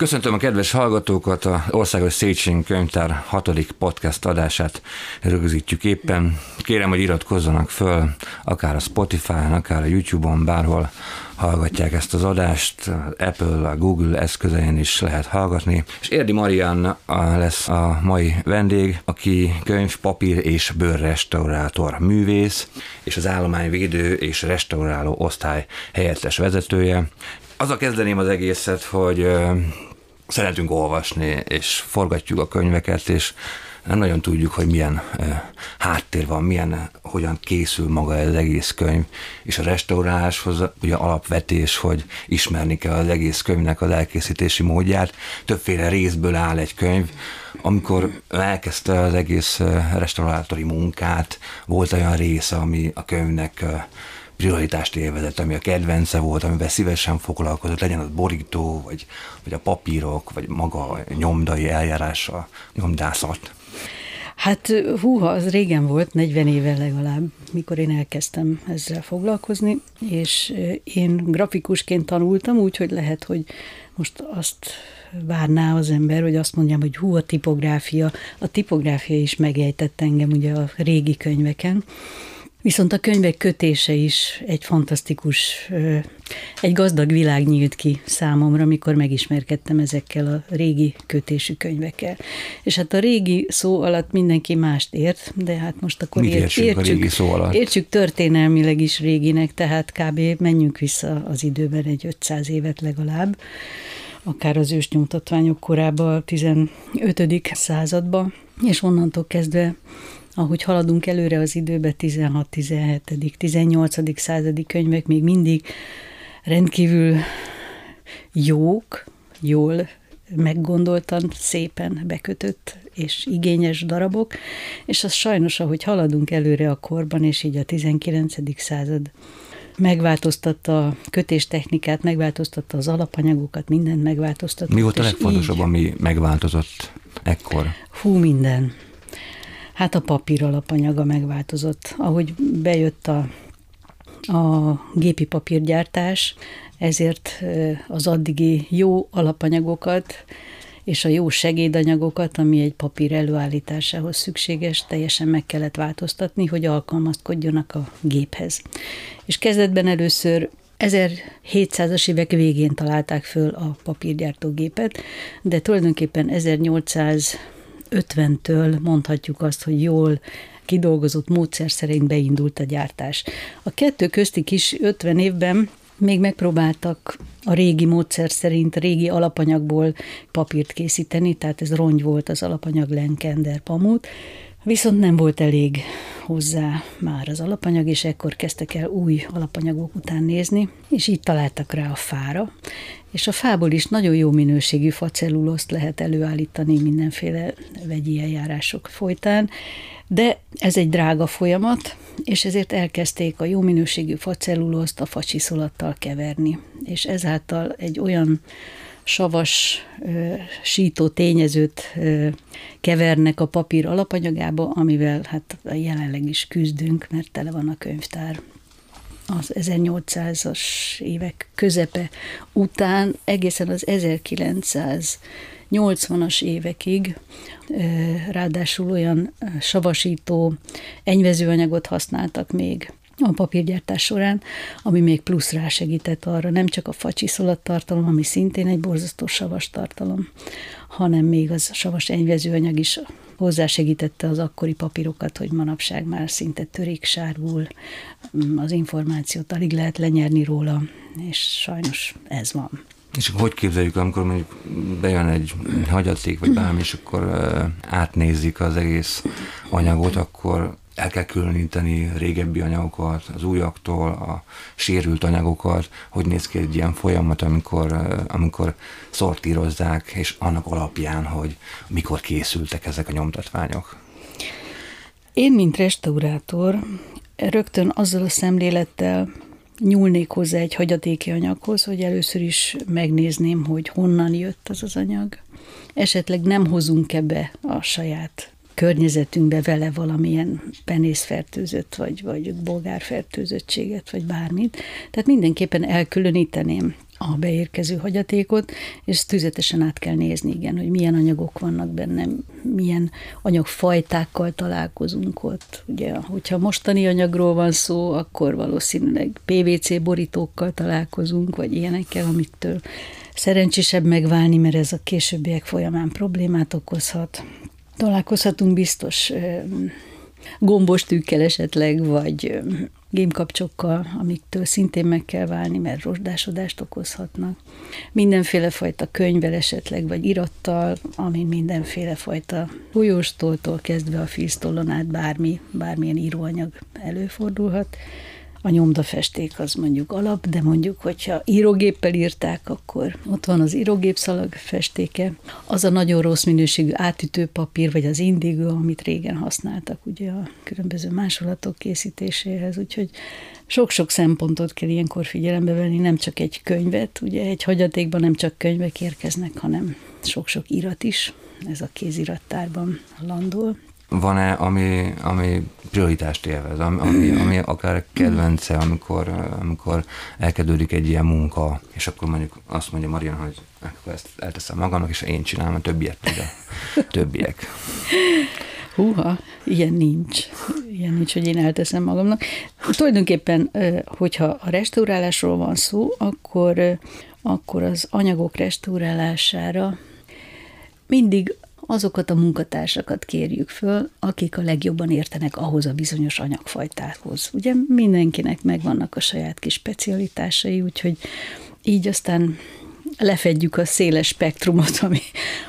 Köszöntöm a kedves hallgatókat, a Országos Széchenyi Könyvtár hatodik podcast adását rögzítjük éppen. Kérem, hogy iratkozzanak föl, akár a Spotify-on, akár a YouTube-on, bárhol hallgatják ezt az adást, Apple, a Google eszközein is lehet hallgatni. És Érdi Marian lesz a mai vendég, aki könyv, papír és bőrrestaurátor művész, és az állományvédő és restauráló osztály helyettes vezetője. Az a kezdeném az egészet, hogy szeretünk olvasni, és forgatjuk a könyveket, és nem nagyon tudjuk, hogy milyen e, háttér van, milyen, hogyan készül maga az egész könyv, és a restauráláshoz ugye alapvetés, hogy ismerni kell az egész könyvnek az elkészítési módját. Többféle részből áll egy könyv. Amikor elkezdte az egész restaurátori munkát, volt olyan része, ami a könyvnek prioritást élvezett, ami a kedvence volt, amivel szívesen foglalkozott, legyen az borító, vagy, vagy a papírok, vagy maga a nyomdai eljárása, nyomdászat. Hát húha, az régen volt, 40 éve legalább, mikor én elkezdtem ezzel foglalkozni, és én grafikusként tanultam, úgyhogy lehet, hogy most azt várná az ember, hogy azt mondjam, hogy hú, a tipográfia. A tipográfia is megejtett engem ugye a régi könyveken, Viszont a könyvek kötése is egy fantasztikus, egy gazdag világ nyílt ki számomra, mikor megismerkedtem ezekkel a régi kötésű könyvekkel. És hát a régi szó alatt mindenki mást ért, de hát most akkor Mit ért, értsük, a régi szó alatt? értsük történelmileg is réginek, tehát kb. menjünk vissza az időben egy 500 évet legalább akár az ősnyomtatványok korába, a 15. századba, és onnantól kezdve ahogy haladunk előre az időbe, 16, 17., 18. századi könyvek még mindig rendkívül jók, jól meggondoltan, szépen bekötött és igényes darabok, és az sajnos, ahogy haladunk előre a korban, és így a 19. század megváltoztatta a kötéstechnikát, megváltoztatta az alapanyagokat, mindent megváltoztatta. Mi volt a legfontosabb, így... ami megváltozott ekkor? Hú, minden. Hát a papír alapanyaga megváltozott. Ahogy bejött a, a gépi papírgyártás, ezért az addigi jó alapanyagokat és a jó segédanyagokat, ami egy papír előállításához szükséges, teljesen meg kellett változtatni, hogy alkalmazkodjanak a géphez. És kezdetben először 1700-as évek végén találták föl a papírgyártógépet, de tulajdonképpen 1800 50-től mondhatjuk azt, hogy jól kidolgozott módszer szerint beindult a gyártás. A kettő közti kis 50 évben még megpróbáltak a régi módszer szerint régi alapanyagból papírt készíteni, tehát ez rongy volt az alapanyag lenkender pamut, viszont nem volt elég hozzá már az alapanyag, és ekkor kezdtek el új alapanyagok után nézni, és így találtak rá a fára, és a fából is nagyon jó minőségű facelluloszt lehet előállítani mindenféle vegyi eljárások folytán, de ez egy drága folyamat, és ezért elkezdték a jó minőségű facelluloszt a facsiszolattal keverni, és ezáltal egy olyan savas sító tényezőt kevernek a papír alapanyagába, amivel hát jelenleg is küzdünk, mert tele van a könyvtár. Az 1800-as évek közepe után egészen az 1980-as évekig, ráadásul olyan savasító enyvezőanyagot használtak még a papírgyártás során, ami még plusz rásegített arra, nem csak a facsiszolat tartalom, ami szintén egy borzasztó savas tartalom, hanem még az savas enyvezőanyag is hozzásegítette az akkori papírokat, hogy manapság már szinte töréksárgul, az információt alig lehet lenyerni róla, és sajnos ez van. És akkor hogy képzeljük, amikor mondjuk bejön egy hagyaték, vagy bármi, és akkor átnézik az egész anyagot, akkor el kell különíteni régebbi anyagokat, az újaktól, a sérült anyagokat, hogy néz ki egy ilyen folyamat, amikor, amikor szortírozzák, és annak alapján, hogy mikor készültek ezek a nyomtatványok. Én, mint restaurátor, rögtön azzal a szemlélettel nyúlnék hozzá egy hagyatéki anyaghoz, hogy először is megnézném, hogy honnan jött az az anyag. Esetleg nem hozunk ebbe a saját környezetünkbe vele valamilyen penészfertőzött, vagy, vagy bolgárfertőzöttséget, vagy bármit. Tehát mindenképpen elkülöníteném a beérkező hagyatékot, és tüzetesen át kell nézni, igen, hogy milyen anyagok vannak benne, milyen anyagfajtákkal találkozunk ott. Ugye, hogyha mostani anyagról van szó, akkor valószínűleg PVC borítókkal találkozunk, vagy ilyenekkel, amitől szerencsésebb megválni, mert ez a későbbiek folyamán problémát okozhat. Találkozhatunk biztos gombos tűkkel esetleg, vagy gémkapcsokkal, amiktől szintén meg kell válni, mert rozsdásodást okozhatnak. Mindenféle fajta könyvvel esetleg, vagy irattal, ami mindenféle fajta folyóstóltól kezdve a filztollon át bármi, bármilyen íróanyag előfordulhat a nyomdafesték az mondjuk alap, de mondjuk, hogyha írógéppel írták, akkor ott van az írógép szalag festéke, az a nagyon rossz minőségű átütő papír, vagy az indigo, amit régen használtak ugye a különböző másolatok készítéséhez, úgyhogy sok-sok szempontot kell ilyenkor figyelembe venni, nem csak egy könyvet, ugye egy hagyatékban nem csak könyvek érkeznek, hanem sok-sok irat is, ez a kézirattárban landol van-e, ami, ami prioritást élvez, ami, ami akár kedvence, amikor, amikor elkezdődik egy ilyen munka, és akkor mondjuk azt mondja Marian, hogy akkor ezt elteszem magamnak, és én csinálom, a többiet tudja. Többiek. Húha, ilyen nincs. Ilyen nincs, hogy én elteszem magamnak. Tulajdonképpen, hogyha a restaurálásról van szó, akkor, akkor az anyagok restaurálására mindig azokat a munkatársakat kérjük föl, akik a legjobban értenek ahhoz a bizonyos anyagfajtához. Ugye mindenkinek megvannak a saját kis specialitásai, úgyhogy így aztán lefedjük a széles spektrumot, ami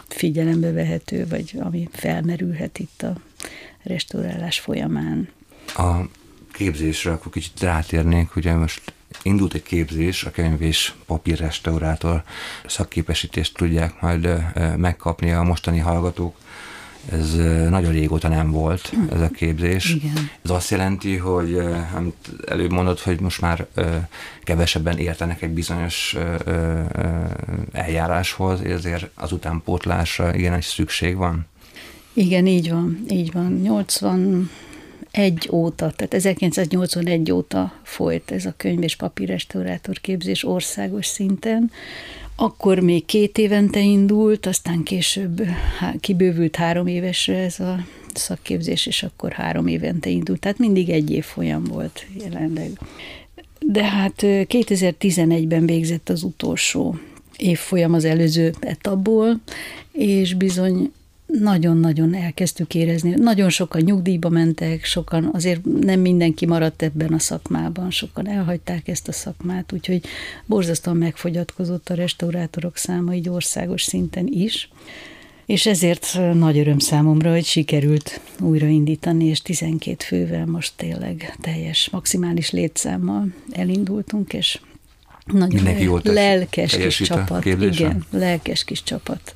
figyelembe vehető, vagy ami felmerülhet itt a restaurálás folyamán. A képzésre akkor kicsit rátérnék, ugye most Indult egy képzés, a könyv és papírrestaurátor szakképesítést tudják majd megkapni a mostani hallgatók. Ez nagyon régóta nem volt, ez a képzés. Igen. Ez azt jelenti, hogy amit előbb mondod, hogy most már kevesebben értenek egy bizonyos eljáráshoz, ezért az utánpótlásra igen egy szükség van? Igen, így van, így van. 80 egy óta, tehát 1981 óta folyt ez a könyv és papírrestaurátor képzés országos szinten. Akkor még két évente indult, aztán később kibővült három évesre ez a szakképzés, és akkor három évente indult. Tehát mindig egy év folyam volt jelenleg. De hát 2011-ben végzett az utolsó évfolyam az előző etapból, és bizony nagyon-nagyon elkezdtük érezni. Nagyon sokan nyugdíjba mentek, sokan azért nem mindenki maradt ebben a szakmában, sokan elhagyták ezt a szakmát, úgyhogy borzasztóan megfogyatkozott a restaurátorok száma így országos szinten is. És ezért nagy öröm számomra, hogy sikerült újraindítani, és 12 fővel most tényleg teljes, maximális létszámmal elindultunk, és nagyon lelkes kis csapat. Igen, lelkes kis csapat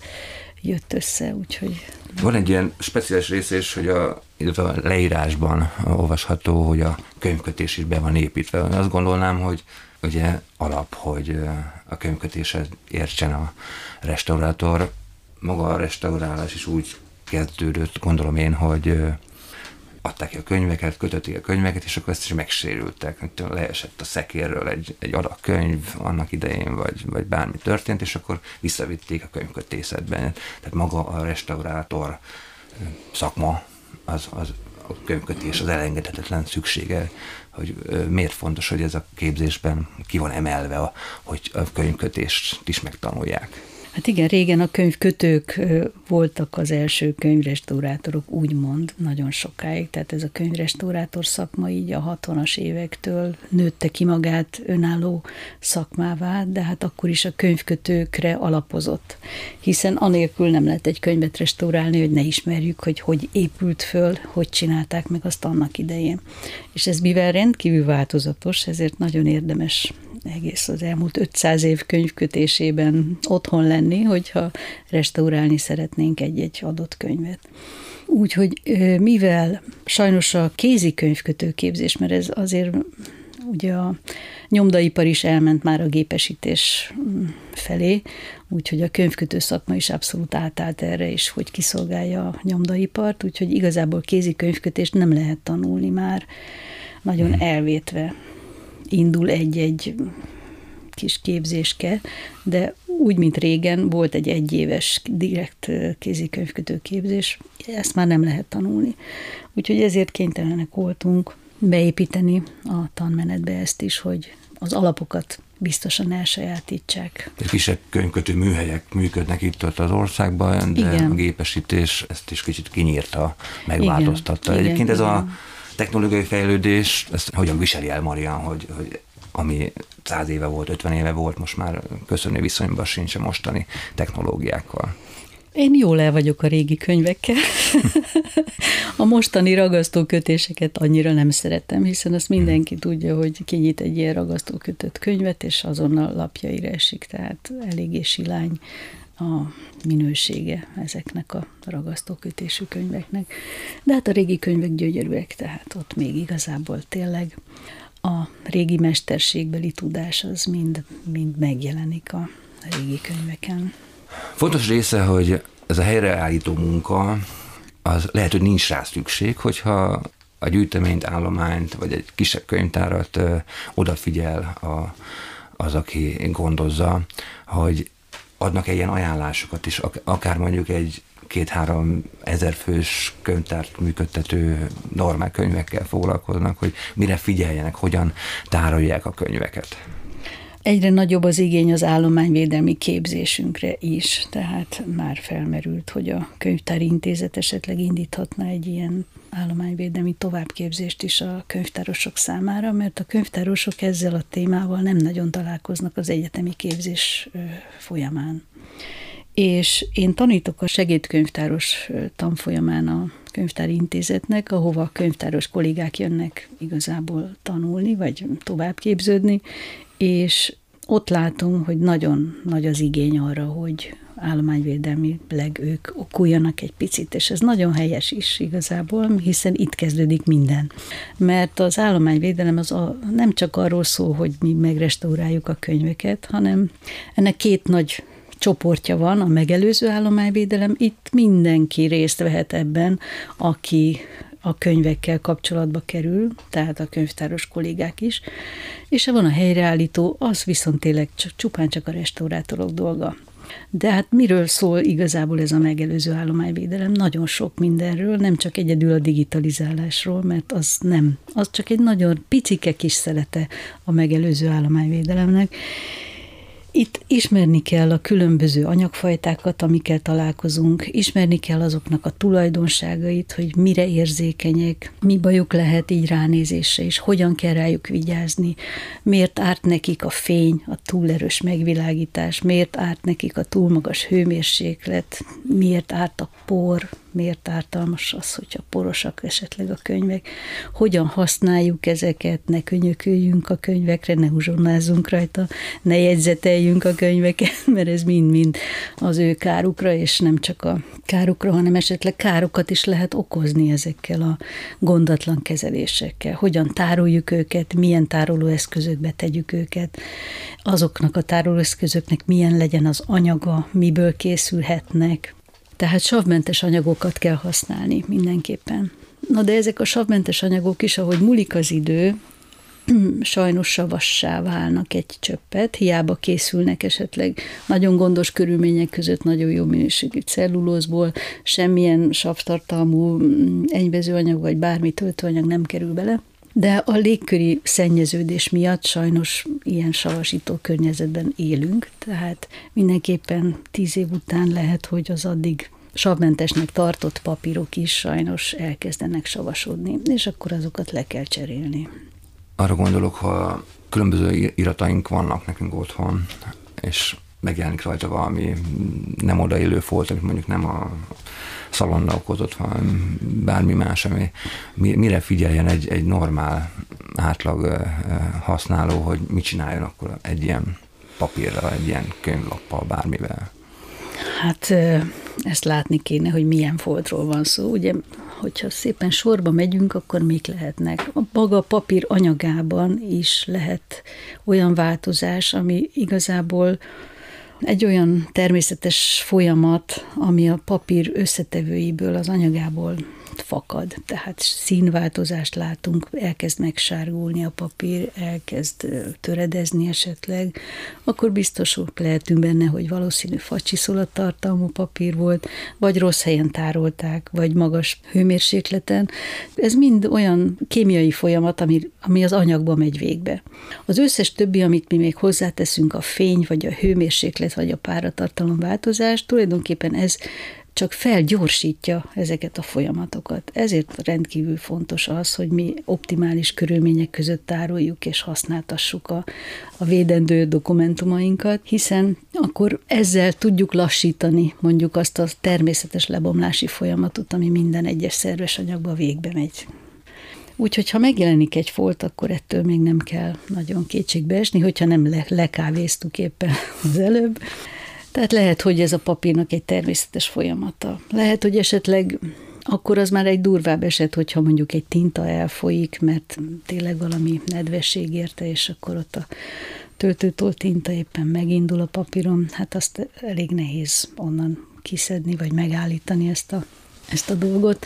jött össze, úgyhogy... Van egy ilyen speciális rész is, hogy a, a leírásban olvasható, hogy a könyvkötés is be van építve. Azt gondolnám, hogy ugye alap, hogy a könyvkötéshez értsen a restaurátor. Maga a restaurálás is úgy kezdődött, gondolom én, hogy adták ki a könyveket, kötötték a könyveket, és akkor ezt is megsérültek. Leesett a szekérről egy, egy adag könyv annak idején, vagy, vagy bármi történt, és akkor visszavitték a könyvkötészetben. Tehát maga a restaurátor szakma, az, az a könyvkötés az elengedhetetlen szüksége, hogy miért fontos, hogy ez a képzésben ki van emelve, hogy a könyvkötést is megtanulják. Hát igen, régen a könyvkötők voltak az első könyvrestaurátorok, úgymond, nagyon sokáig. Tehát ez a könyvrestaurátor szakma így a 60-as évektől nőtte ki magát önálló szakmává, de hát akkor is a könyvkötőkre alapozott. Hiszen anélkül nem lehet egy könyvet restaurálni, hogy ne ismerjük, hogy hogy épült föl, hogy csinálták meg azt annak idején. És ez mivel rendkívül változatos, ezért nagyon érdemes egész az elmúlt 500 év könyvkötésében otthon lenni, hogyha restaurálni szeretnénk egy-egy adott könyvet. Úgyhogy mivel sajnos a kézi könyvkötő képzés, mert ez azért ugye a nyomdaipar is elment már a gépesítés mm, felé, úgyhogy a könyvkötő szakma is abszolút átállt erre, és hogy kiszolgálja a nyomdaipart, úgyhogy igazából kézi könyvkötést nem lehet tanulni már, nagyon hmm. elvétve indul egy-egy kis képzéske, de úgy, mint régen, volt egy egyéves direkt kézikönyvkötő képzés, ezt már nem lehet tanulni. Úgyhogy ezért kénytelenek voltunk beépíteni a tanmenetbe ezt is, hogy az alapokat biztosan elsajátítsák. Kisebb könyvkötő műhelyek működnek itt ott az országban, de igen. a gépesítés ezt is kicsit kinyírta, megváltoztatta. Igen, Egyébként igen, ez a technológiai fejlődés, ezt hogyan viseli el Marian, hogy, hogy ami száz éve volt, 50 éve volt, most már köszönő viszonyban sincs a mostani technológiákkal. Én jól el vagyok a régi könyvekkel. a mostani ragasztókötéseket annyira nem szeretem, hiszen azt mindenki tudja, hogy kinyit egy ilyen ragasztókötött könyvet, és azonnal lapjaira esik, tehát eléggé silány a minősége ezeknek a ragasztókötésű könyveknek. De hát a régi könyvek gyönyörűek, tehát ott még igazából tényleg a régi mesterségbeli tudás az mind, mind megjelenik a régi könyveken. Fontos része, hogy ez a helyreállító munka, az lehet, hogy nincs rá szükség, hogyha a gyűjteményt, állományt, vagy egy kisebb könyvtárat ö, odafigyel a, az, aki gondozza, hogy adnak-e ilyen ajánlásokat is, akár mondjuk egy két-három ezer fős könyvtárt működtető normál könyvekkel foglalkoznak, hogy mire figyeljenek, hogyan tárolják a könyveket. Egyre nagyobb az igény az állományvédelmi képzésünkre is, tehát már felmerült, hogy a könyvtári intézet esetleg indíthatna egy ilyen állományvédelmi továbbképzést is a könyvtárosok számára, mert a könyvtárosok ezzel a témával nem nagyon találkoznak az egyetemi képzés folyamán. És én tanítok a segédkönyvtáros tanfolyamán a könyvtári intézetnek, ahova a könyvtáros kollégák jönnek igazából tanulni, vagy továbbképződni, és ott látom, hogy nagyon nagy az igény arra, hogy állományvédelmileg ők okuljanak egy picit, és ez nagyon helyes is igazából, hiszen itt kezdődik minden. Mert az állományvédelem az a, nem csak arról szól, hogy mi megrestauráljuk a könyveket, hanem ennek két nagy csoportja van, a megelőző állományvédelem, itt mindenki részt vehet ebben, aki a könyvekkel kapcsolatba kerül, tehát a könyvtáros kollégák is, és van a helyreállító, az viszont tényleg csak, csupán csak a restaurátorok dolga. De hát miről szól igazából ez a megelőző állományvédelem? Nagyon sok mindenről, nem csak egyedül a digitalizálásról, mert az nem, az csak egy nagyon picike kis szelete a megelőző állományvédelemnek, itt ismerni kell a különböző anyagfajtákat, amikkel találkozunk, ismerni kell azoknak a tulajdonságait, hogy mire érzékenyek, mi bajuk lehet így ránézésre, és hogyan kell rájuk vigyázni, miért árt nekik a fény, a túlerős megvilágítás, miért árt nekik a túl magas hőmérséklet, miért árt a por, miért ártalmas az, hogyha porosak esetleg a könyvek, hogyan használjuk ezeket, ne könyököljünk a könyvekre, ne uzsonnázzunk rajta, ne jegyzeteljünk a könyveket, mert ez mind-mind az ő kárukra, és nem csak a kárukra, hanem esetleg károkat is lehet okozni ezekkel a gondatlan kezelésekkel. Hogyan tároljuk őket, milyen tárolóeszközökbe tegyük őket, azoknak a tárolóeszközöknek milyen legyen az anyaga, miből készülhetnek, tehát savmentes anyagokat kell használni mindenképpen. Na de ezek a savmentes anyagok is, ahogy múlik az idő, sajnos savassá válnak egy csöppet, hiába készülnek esetleg nagyon gondos körülmények között nagyon jó minőségű cellulózból, semmilyen savtartalmú mm, enyvezőanyag vagy bármi töltőanyag nem kerül bele, de a légköri szennyeződés miatt sajnos ilyen savasító környezetben élünk, tehát mindenképpen tíz év után lehet, hogy az addig savmentesnek tartott papírok is sajnos elkezdenek savasodni, és akkor azokat le kell cserélni. Arra gondolok, ha különböző irataink vannak nekünk otthon, és megjelenik rajta valami nem odaillő folt, amit mondjuk nem a szalonna okozott, hanem bármi más, ami mire figyeljen egy, egy normál átlag használó, hogy mit csináljon akkor egy ilyen papírral, egy ilyen könyvlappal, bármivel. Hát ezt látni kéne, hogy milyen foltról van szó. Ugye, hogyha szépen sorba megyünk, akkor mik lehetnek? A maga papír anyagában is lehet olyan változás, ami igazából egy olyan természetes folyamat, ami a papír összetevőiből, az anyagából fakad, tehát színváltozást látunk, elkezd megsárgulni a papír, elkezd töredezni esetleg, akkor biztosok lehetünk benne, hogy valószínű tartalmú papír volt, vagy rossz helyen tárolták, vagy magas hőmérsékleten. Ez mind olyan kémiai folyamat, ami, ami az anyagba megy végbe. Az összes többi, amit mi még hozzáteszünk, a fény, vagy a hőmérséklet, vagy a páratartalom változás, tulajdonképpen ez csak felgyorsítja ezeket a folyamatokat. Ezért rendkívül fontos az, hogy mi optimális körülmények között tároljuk és használtassuk a, a védendő dokumentumainkat, hiszen akkor ezzel tudjuk lassítani mondjuk azt a természetes lebomlási folyamatot, ami minden egyes szerves anyagba végbe megy. Úgyhogy ha megjelenik egy folt, akkor ettől még nem kell nagyon kétségbe esni, hogyha nem le, lekávéztuk éppen az előbb. Tehát lehet, hogy ez a papírnak egy természetes folyamata. Lehet, hogy esetleg akkor az már egy durvább eset, hogyha mondjuk egy tinta elfolyik, mert tényleg valami nedvesség érte, és akkor ott a töltőtól tinta éppen megindul a papíron, hát azt elég nehéz onnan kiszedni, vagy megállítani ezt a, ezt a dolgot.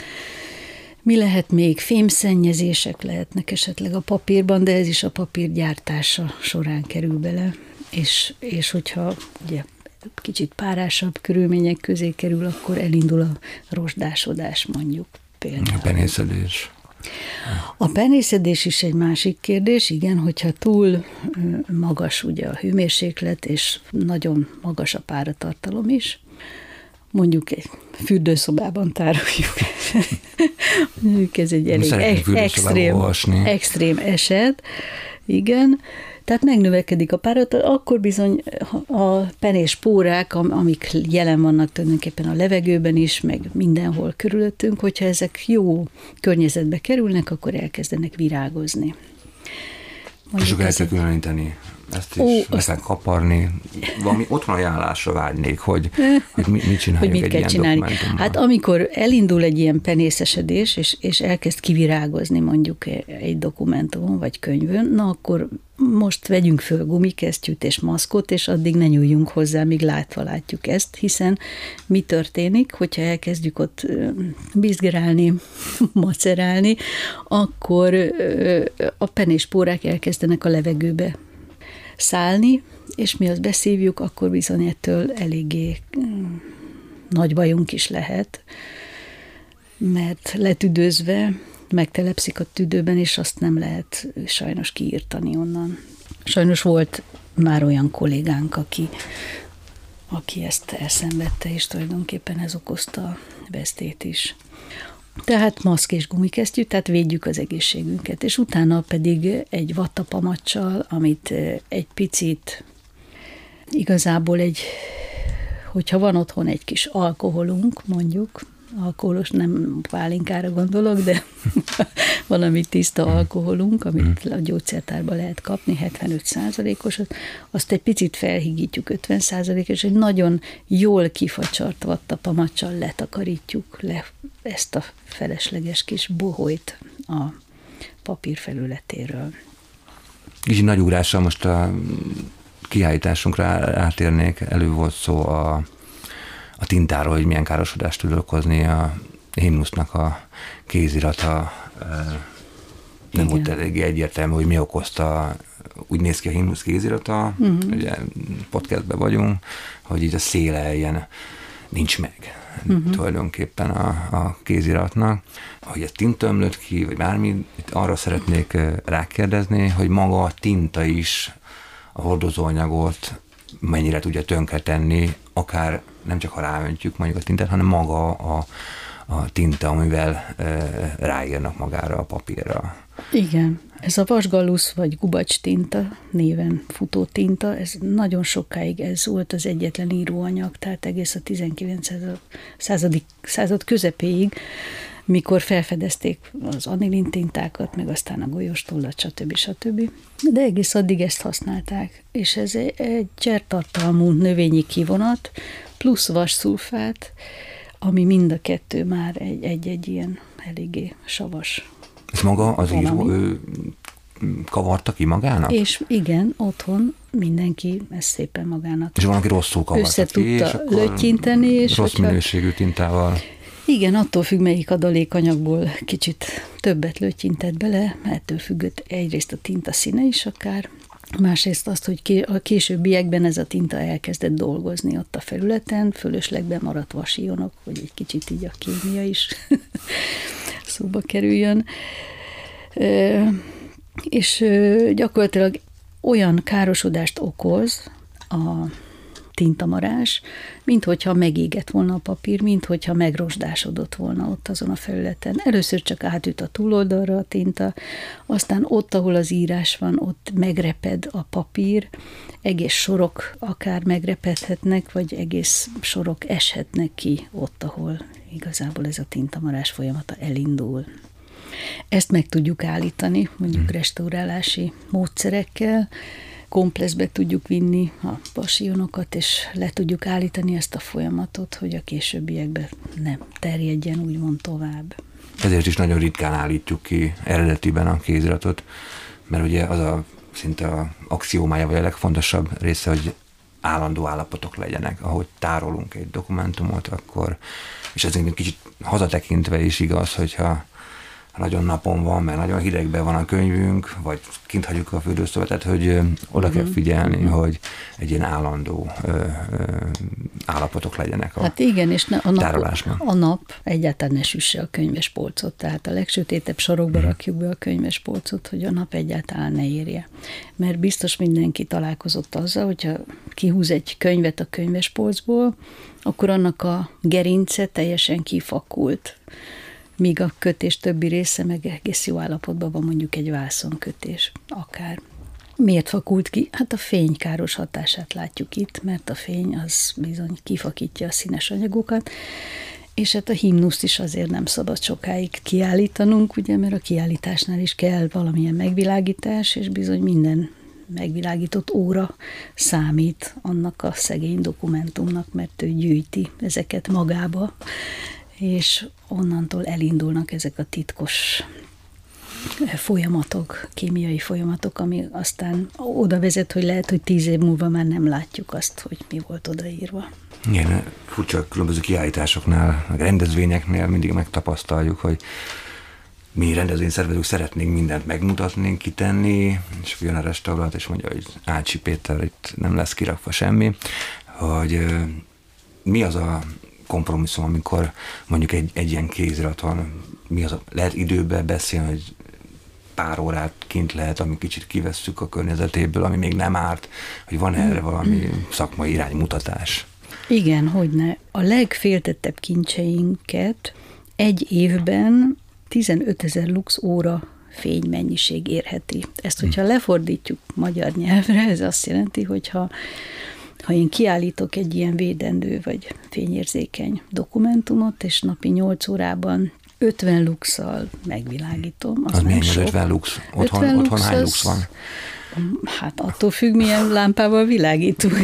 Mi lehet még? Fémszennyezések lehetnek esetleg a papírban, de ez is a papír gyártása során kerül bele. És, és hogyha ugye kicsit párásabb körülmények közé kerül, akkor elindul a rozsdásodás mondjuk például. A penészedés. A penészedés is egy másik kérdés, igen, hogyha túl magas ugye a hőmérséklet, és nagyon magas a páratartalom is, mondjuk egy fürdőszobában tároljuk. mondjuk ez egy elég extrém, extrém eset, igen, tehát megnövekedik a párat, akkor bizony a penés pórák, amik jelen vannak tulajdonképpen a levegőben is, meg mindenhol körülöttünk, hogyha ezek jó környezetbe kerülnek, akkor elkezdenek virágozni. Mondjuk és akkor el kell különíteni ezt is Ó, azt... kell kaparni. Valami otthon ajánlásra vágynék, hogy, hogy mit csináljuk hogy mit kell csinálni. Hát amikor elindul egy ilyen penészesedés, és, és elkezd kivirágozni mondjuk egy dokumentumon vagy könyvön, na akkor most vegyünk föl gumikesztyűt és maszkot, és addig ne nyúljunk hozzá, míg látva látjuk ezt, hiszen mi történik, hogyha elkezdjük ott bizgerálni, macerálni, akkor a penéspórák elkezdenek a levegőbe szállni, és mi azt beszívjuk, akkor bizony ettől eléggé mm, nagy bajunk is lehet, mert letüdőzve megtelepszik a tüdőben, és azt nem lehet sajnos kiírtani onnan. Sajnos volt már olyan kollégánk, aki, aki ezt elszenvedte, és tulajdonképpen ez okozta a vesztét is. Tehát maszk és gumikesztyű, tehát védjük az egészségünket, és utána pedig egy vattapamacsal, amit egy picit igazából egy, hogyha van otthon egy kis alkoholunk, mondjuk, alkoholos, nem pálinkára gondolok, de valami tiszta alkoholunk, amit a gyógyszertárban lehet kapni, 75 százalékos, azt egy picit felhigítjuk 50 százalékos, egy nagyon jól kifacsart vattapamacsal letakarítjuk le ezt a felesleges kis bohóit a papír felületéről. Kicsi nagy ugrással most a kiállításunkra átérnék, elő volt szó a a tintáról, hogy milyen károsodást tud okozni a himnusznak a kézirata. Nem Igen. volt eléggé egyértelmű, hogy mi okozta, úgy néz ki a himnusz kézirata, uh-huh. ugye podcastben vagyunk, hogy így a széle ilyen nincs meg uh-huh. tulajdonképpen a, a kéziratnak. Hogy ez tinta ömlött ki, vagy bármi, itt arra szeretnék rákérdezni, hogy maga a tinta is a hordozóanyagot mennyire tudja tönkretenni, akár nem csak ha ráöntjük mondjuk a tintát, hanem maga a, a tinta, amivel e, ráírnak magára a papírra. Igen. Ez a vasgalusz vagy gubacs tinta néven futó tinta, ez nagyon sokáig ez volt az egyetlen íróanyag, tehát egész a 19. század, század közepéig, mikor felfedezték az anilin tintákat, meg aztán a golyóstollat, stb. stb. De egész addig ezt használták, és ez egy csertartalmú növényi kivonat, plusz vasszulfát, ami mind a kettő már egy-egy ilyen eléggé savas. Ez maga az író, ő kavarta ki magának? És igen, otthon mindenki ezt szépen magának. És van, aki rosszul kavarta ki, és lötyinteni. És rossz hogyha... minőségű tintával. Igen, attól függ, melyik adalékanyagból kicsit többet lötyintett bele, ettől függött egyrészt a tinta színe is akár, Másrészt azt, hogy a későbbiekben ez a tinta elkezdett dolgozni ott a felületen, fölöslegben maradt vasionok, hogy egy kicsit így a kémia is szóba kerüljön. És gyakorlatilag olyan károsodást okoz a tintamarás, mint hogyha megégett volna a papír, mint hogyha megrosdásodott volna ott azon a felületen. Először csak átüt a túloldalra a tinta, aztán ott, ahol az írás van, ott megreped a papír, egész sorok akár megrepedhetnek, vagy egész sorok eshetnek ki ott, ahol igazából ez a tintamarás folyamata elindul. Ezt meg tudjuk állítani, mondjuk hmm. restaurálási módszerekkel, komplexbe tudjuk vinni a pasionokat, és le tudjuk állítani ezt a folyamatot, hogy a későbbiekben nem terjedjen úgymond tovább. Ezért is nagyon ritkán állítjuk ki eredetiben a kéziratot, mert ugye az a szinte a axiómája, vagy a legfontosabb része, hogy állandó állapotok legyenek. Ahogy tárolunk egy dokumentumot, akkor, és ez egy kicsit hazatekintve is igaz, hogyha nagyon napon van, mert nagyon hidegben van a könyvünk, vagy kint hagyjuk a fürdőszobát, hogy oda kell mhm. figyelni, hogy egy ilyen állandó ö, ö, állapotok legyenek a Hát igen, és a nap, a nap egyáltalán ne süsse a könyves polcot, tehát a legsötétebb sorokba uh-huh. rakjuk be a könyves polcot, hogy a nap egyáltalán ne érje. Mert biztos mindenki találkozott azzal, hogyha kihúz egy könyvet a könyves polcból, akkor annak a gerince teljesen kifakult míg a kötés többi része meg egész jó állapotban van, mondjuk egy vászonkötés, akár. Miért fakult ki? Hát a fény káros hatását látjuk itt, mert a fény az bizony kifakítja a színes anyagokat, és hát a himnuszt is azért nem szabad sokáig kiállítanunk, ugye, mert a kiállításnál is kell valamilyen megvilágítás, és bizony minden megvilágított óra számít annak a szegény dokumentumnak, mert ő gyűjti ezeket magába, és onnantól elindulnak ezek a titkos folyamatok, kémiai folyamatok, ami aztán oda vezet, hogy lehet, hogy tíz év múlva már nem látjuk azt, hogy mi volt odaírva. Igen, furcsa különböző kiállításoknál, meg rendezvényeknél mindig megtapasztaljuk, hogy mi rendezvényszervezők szeretnénk mindent megmutatni, kitenni, és jön a restaurált, és mondja, hogy Ácsi Péter, itt nem lesz kirakva semmi, hogy mi az a kompromisszum, amikor mondjuk egy, egy ilyen kézirat van, mi az lehet időbe beszélni, hogy pár órát kint lehet, ami kicsit kivesszük a környezetéből, ami még nem árt, hogy van erre valami szakmai iránymutatás. Igen, hogy ne. A legféltettebb kincseinket egy évben 15 ezer lux óra fénymennyiség érheti. Ezt, hogyha lefordítjuk magyar nyelvre, ez azt jelenti, hogyha ha én kiállítok egy ilyen védendő vagy fényérzékeny dokumentumot, és napi 8 órában 50 luxal megvilágítom. Az, az milyen 50 lux? Otthon, 50 otthon hány lux van? Hát attól függ, milyen lámpával világítunk.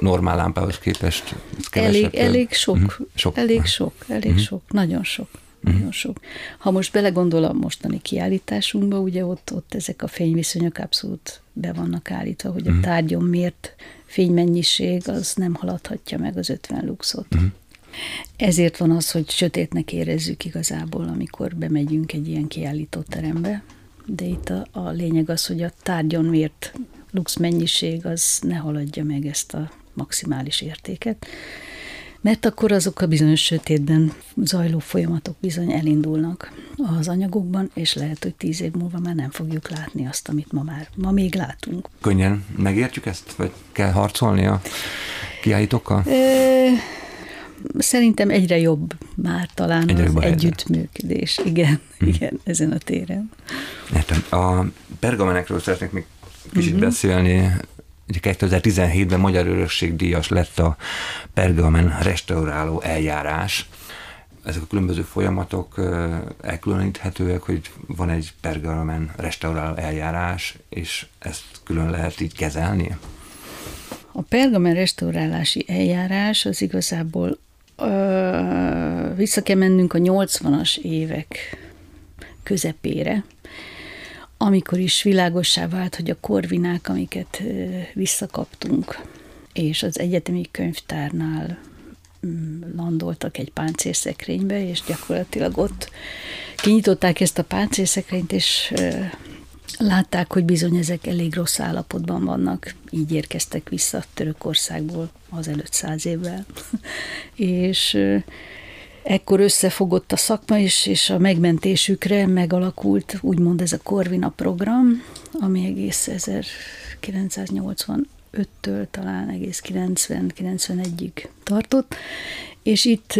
normál lámpához képest elég, elég sok, uh-huh. sok, elég sok, elég uh-huh. sok, nagyon sok. Uh-huh. Nagyon sok. Ha most belegondol a mostani kiállításunkba, ugye ott, ott ezek a fényviszonyok abszolút be vannak állítva, hogy a tárgyon miért fénymennyiség az nem haladhatja meg az 50 luxot. Uh-huh. Ezért van az, hogy sötétnek érezzük igazából, amikor bemegyünk egy ilyen kiállító terembe, de itt a, a lényeg az, hogy a tárgyon miért lux mennyiség az ne haladja meg ezt a maximális értéket mert akkor azok a bizonyos sötétben zajló folyamatok bizony elindulnak az anyagokban, és lehet, hogy tíz év múlva már nem fogjuk látni azt, amit ma már, ma még látunk. Könnyen megértjük ezt, vagy kell harcolni a kiállítókkal? Szerintem egyre jobb már talán egyre az együttműködés. Igen, hmm. igen, ezen a téren. Értem. A pergamenekről szeretnék még kicsit uh-huh. beszélni. Ugye 2017-ben Magyar Örökségdíjas lett a pergamen restauráló eljárás. Ezek a különböző folyamatok elkülöníthetőek, hogy van egy pergamen restauráló eljárás, és ezt külön lehet így kezelni? A pergamen restaurálási eljárás az igazából ö, vissza kell mennünk a 80-as évek közepére, amikor is világossá vált, hogy a korvinák, amiket visszakaptunk, és az egyetemi könyvtárnál mm, landoltak egy páncélszekrénybe, és gyakorlatilag ott kinyitották ezt a páncélszekrényt, és látták, hogy bizony ezek elég rossz állapotban vannak. Így érkeztek vissza Törökországból az előtt száz évvel. és ekkor összefogott a szakma, és, és a megmentésükre megalakult úgymond ez a Corvina program, ami egész 1985-től talán egész 90-91-ig tartott, és itt,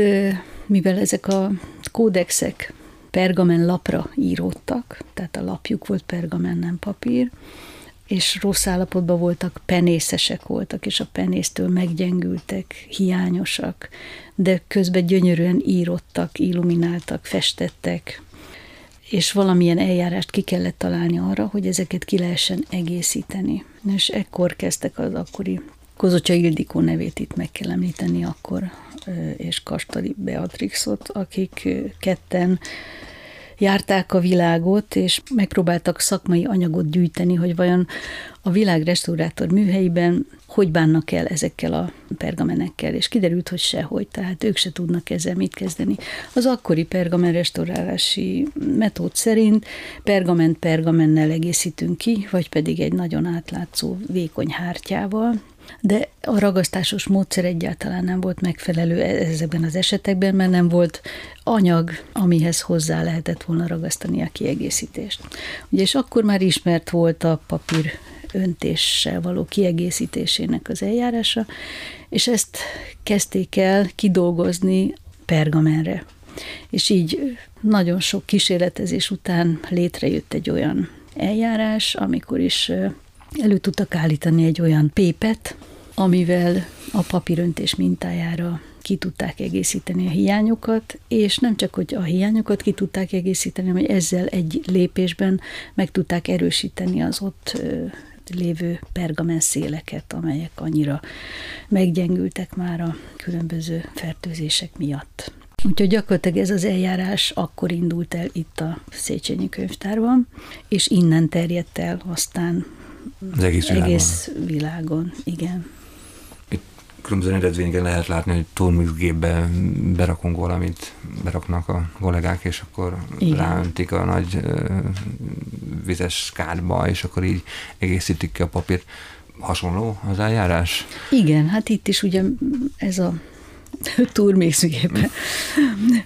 mivel ezek a kódexek pergamen lapra íródtak, tehát a lapjuk volt pergamen, nem papír, és rossz állapotban voltak, penészesek voltak, és a penésztől meggyengültek, hiányosak, de közben gyönyörűen írottak, illumináltak, festettek, és valamilyen eljárást ki kellett találni arra, hogy ezeket ki lehessen egészíteni. És ekkor kezdtek az akkori Kozocsa Ildikó nevét itt meg kell említeni akkor, és Kastali Beatrixot, akik ketten járták a világot, és megpróbáltak szakmai anyagot gyűjteni, hogy vajon a világ restaurátor műhelyben hogy bánnak el ezekkel a pergamenekkel, és kiderült, hogy sehogy, tehát ők se tudnak ezzel mit kezdeni. Az akkori pergamen restaurálási metód szerint pergament pergamennel egészítünk ki, vagy pedig egy nagyon átlátszó vékony hártyával, de a ragasztásos módszer egyáltalán nem volt megfelelő e- ezekben az esetekben, mert nem volt anyag, amihez hozzá lehetett volna ragasztani a kiegészítést. Ugye, és akkor már ismert volt a papír öntéssel való kiegészítésének az eljárása, és ezt kezdték el kidolgozni pergamenre. És így nagyon sok kísérletezés után létrejött egy olyan eljárás, amikor is elő tudtak állítani egy olyan pépet, amivel a papíröntés mintájára ki tudták egészíteni a hiányokat, és nem csak, hogy a hiányokat ki tudták egészíteni, hanem ezzel egy lépésben meg tudták erősíteni az ott lévő pergamen széleket, amelyek annyira meggyengültek már a különböző fertőzések miatt. Úgyhogy gyakorlatilag ez az eljárás akkor indult el itt a Széchenyi könyvtárban, és innen terjedt el aztán az egész világon. Egész világon, igen. Itt különböző rendezvényeken lehet látni, hogy Turmix gépbe berakunk valamit, beraknak a kollégák, és akkor igen. ráöntik a nagy vizes kádba, és akkor így egészítik ki a papírt. Hasonló az eljárás? Igen, hát itt is ugye ez a turmészügében.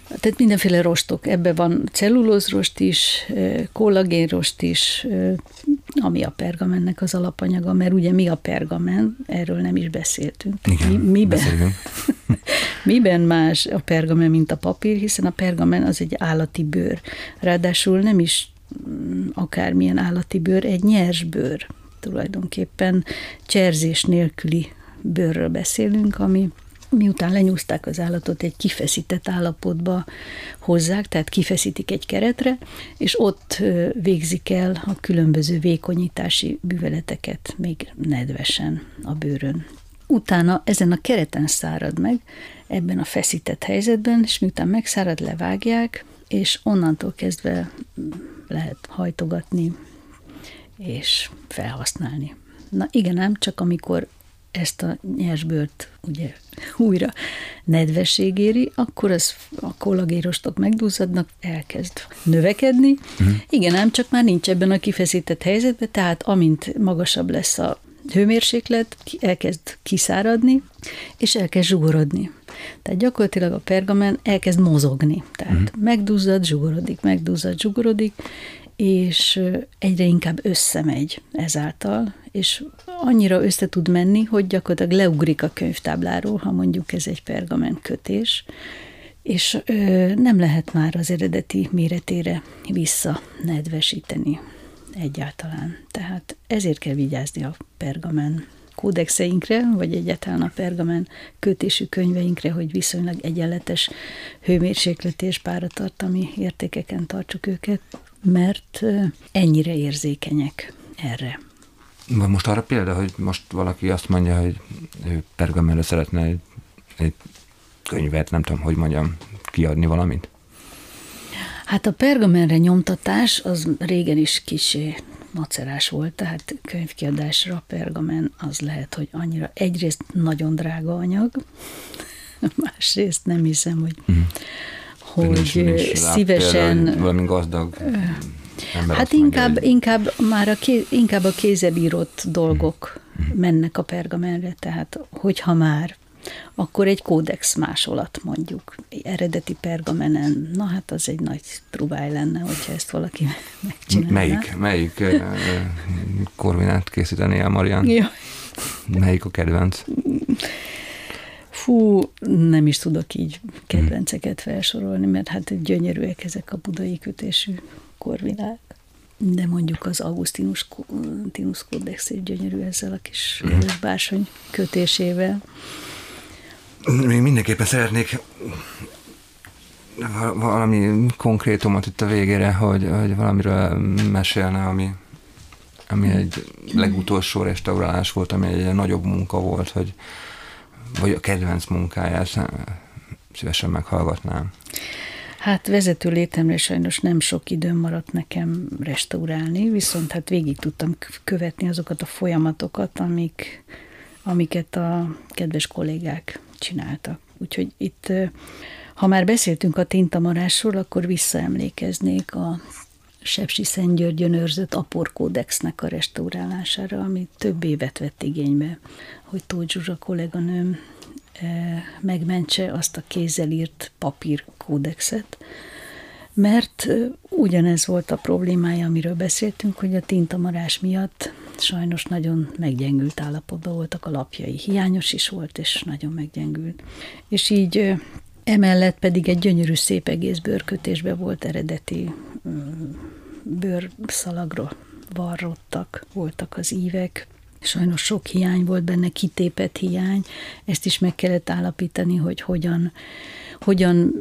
Tehát mindenféle rostok. Ebben van cellulózrost is, kollagénrost is, ami a pergamennek az alapanyaga, mert ugye mi a pergamen, erről nem is beszéltünk. Igen, mi, miben, miben más a pergamen, mint a papír, hiszen a pergamen az egy állati bőr. Ráadásul nem is mm, akármilyen állati bőr, egy nyers bőr. Tulajdonképpen cserzés nélküli bőrről beszélünk, ami miután lenyúzták az állatot, egy kifeszített állapotba hozzák, tehát kifeszítik egy keretre, és ott végzik el a különböző vékonyítási bűveleteket még nedvesen a bőrön. Utána ezen a kereten szárad meg, ebben a feszített helyzetben, és miután megszárad, levágják, és onnantól kezdve lehet hajtogatni és felhasználni. Na igen, nem csak amikor ezt a nyersbőrt ugye újra nedvesség éri, akkor az a kollagérostok megduzzadnak, elkezd növekedni. Uh-huh. Igen, ám csak már nincs ebben a kifeszített helyzetben, tehát amint magasabb lesz a hőmérséklet, elkezd kiszáradni, és elkezd zsugorodni. Tehát gyakorlatilag a pergamen elkezd mozogni. Tehát uh-huh. megduzzad, zsugorodik, megduzzad, zsugorodik, és egyre inkább összemegy ezáltal, és annyira össze tud menni, hogy gyakorlatilag leugrik a könyvtábláról, ha mondjuk ez egy pergamen kötés, és ö, nem lehet már az eredeti méretére vissza nedvesíteni egyáltalán. Tehát ezért kell vigyázni a pergamen kódexeinkre, vagy egyáltalán a pergamen kötésű könyveinkre, hogy viszonylag egyenletes hőmérsékleti és páratartalmi értékeken tartsuk őket, mert ennyire érzékenyek erre. Van most arra példa, hogy most valaki azt mondja, hogy ő pergamenre szeretne egy, egy könyvet, nem tudom, hogy mondjam, kiadni valamit? Hát a pergamenre nyomtatás az régen is kisé macerás volt, tehát könyvkiadásra pergamen az lehet, hogy annyira egyrészt nagyon drága anyag, másrészt nem hiszem, hogy, mm. hogy szívesen... Például, valami gazdag Hát inkább, mondja, inkább már a, ké, inkább a kézebírott dolgok mm. mennek a pergamenre, tehát hogyha már akkor egy kódex másolat mondjuk, eredeti pergamenen, na hát az egy nagy trubáj lenne, hogyha ezt valaki megcsinálná. Melyik, melyik korvinát készíteni el, Marian? Ja. Melyik a kedvenc? Fú, nem is tudok így kedvenceket felsorolni, mert hát gyönyörűek ezek a budai kötésű korvinák. De mondjuk az Augustinus Tinus Codex egy gyönyörű ezzel a kis mm. bársony kötésével. Még mindenképpen szeretnék valami konkrétumot itt a végére, hogy, hogy valamiről mesélne, ami, ami egy legutolsó restaurálás volt, ami egy nagyobb munka volt, hogy, vagy a kedvenc munkáját szívesen meghallgatnám. Hát vezető létemre sajnos nem sok időm maradt nekem restaurálni, viszont hát végig tudtam követni azokat a folyamatokat, amik, amiket a kedves kollégák csináltak. Úgyhogy itt, ha már beszéltünk a tintamarásról, akkor visszaemlékeznék a Sepsi Szentgyörgyön őrzött aporkódexnek a restaurálására, ami több évet vett igénybe, hogy Tóth Zsuzsa kolléganőm megmentse azt a kézzel írt papírkódexet, mert ugyanez volt a problémája, amiről beszéltünk, hogy a tintamarás miatt sajnos nagyon meggyengült állapotban voltak a lapjai. Hiányos is volt, és nagyon meggyengült. És így emellett pedig egy gyönyörű szép egész bőrkötésbe volt eredeti bőrszalagról varrottak, voltak az ívek, Sajnos sok hiány volt benne, kitépett hiány, ezt is meg kellett állapítani, hogy hogyan, hogyan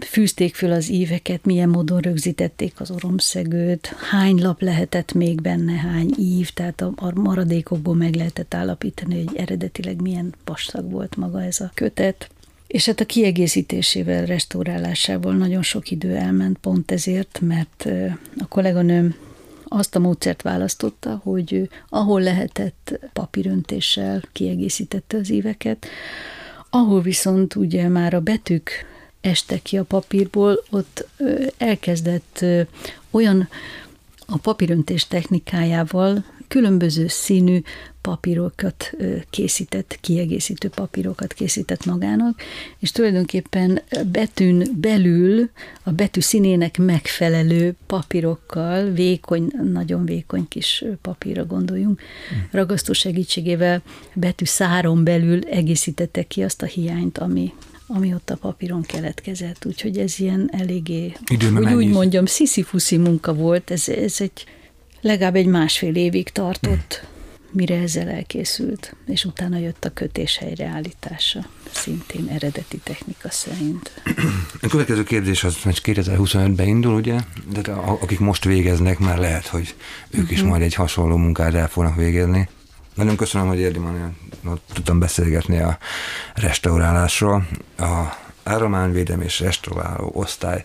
fűzték föl az íveket, milyen módon rögzítették az oromszegőt, hány lap lehetett még benne, hány ív, tehát a, maradékokból meg lehetett állapítani, hogy eredetileg milyen vastag volt maga ez a kötet. És hát a kiegészítésével, restaurálásával nagyon sok idő elment pont ezért, mert a kolléganőm azt a módszert választotta, hogy ahol lehetett papíröntéssel kiegészítette az éveket, ahol viszont ugye már a betűk estek ki a papírból, ott elkezdett olyan a papíröntés technikájával különböző színű papírokat készített, kiegészítő papírokat készített magának, és tulajdonképpen betűn belül a betű színének megfelelő papírokkal, vékony, nagyon vékony kis papírra gondoljunk, hmm. ragasztó segítségével betű száron belül egészítette ki azt a hiányt, ami, ami ott a papíron keletkezett. Úgyhogy ez ilyen eléggé, Időben hogy úgy mondjam, sziszi munka volt, ez, ez egy legalább egy másfél évig tartott, mire ezzel elkészült, és utána jött a kötés helyreállítása, szintén eredeti technika szerint. A következő kérdés az, hogy 2025-ben indul, ugye? De akik most végeznek, már lehet, hogy ők is mhm. majd egy hasonló munkát el fognak végezni. Nagyon köszönöm, hogy Érdi tudtam beszélgetni a restaurálásról. A Állományvédelem és Restauráló Osztály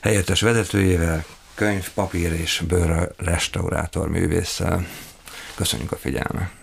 helyettes vezetőjével, könyv, papír és bőr restaurátor művésszel. Köszönjük a figyelmet!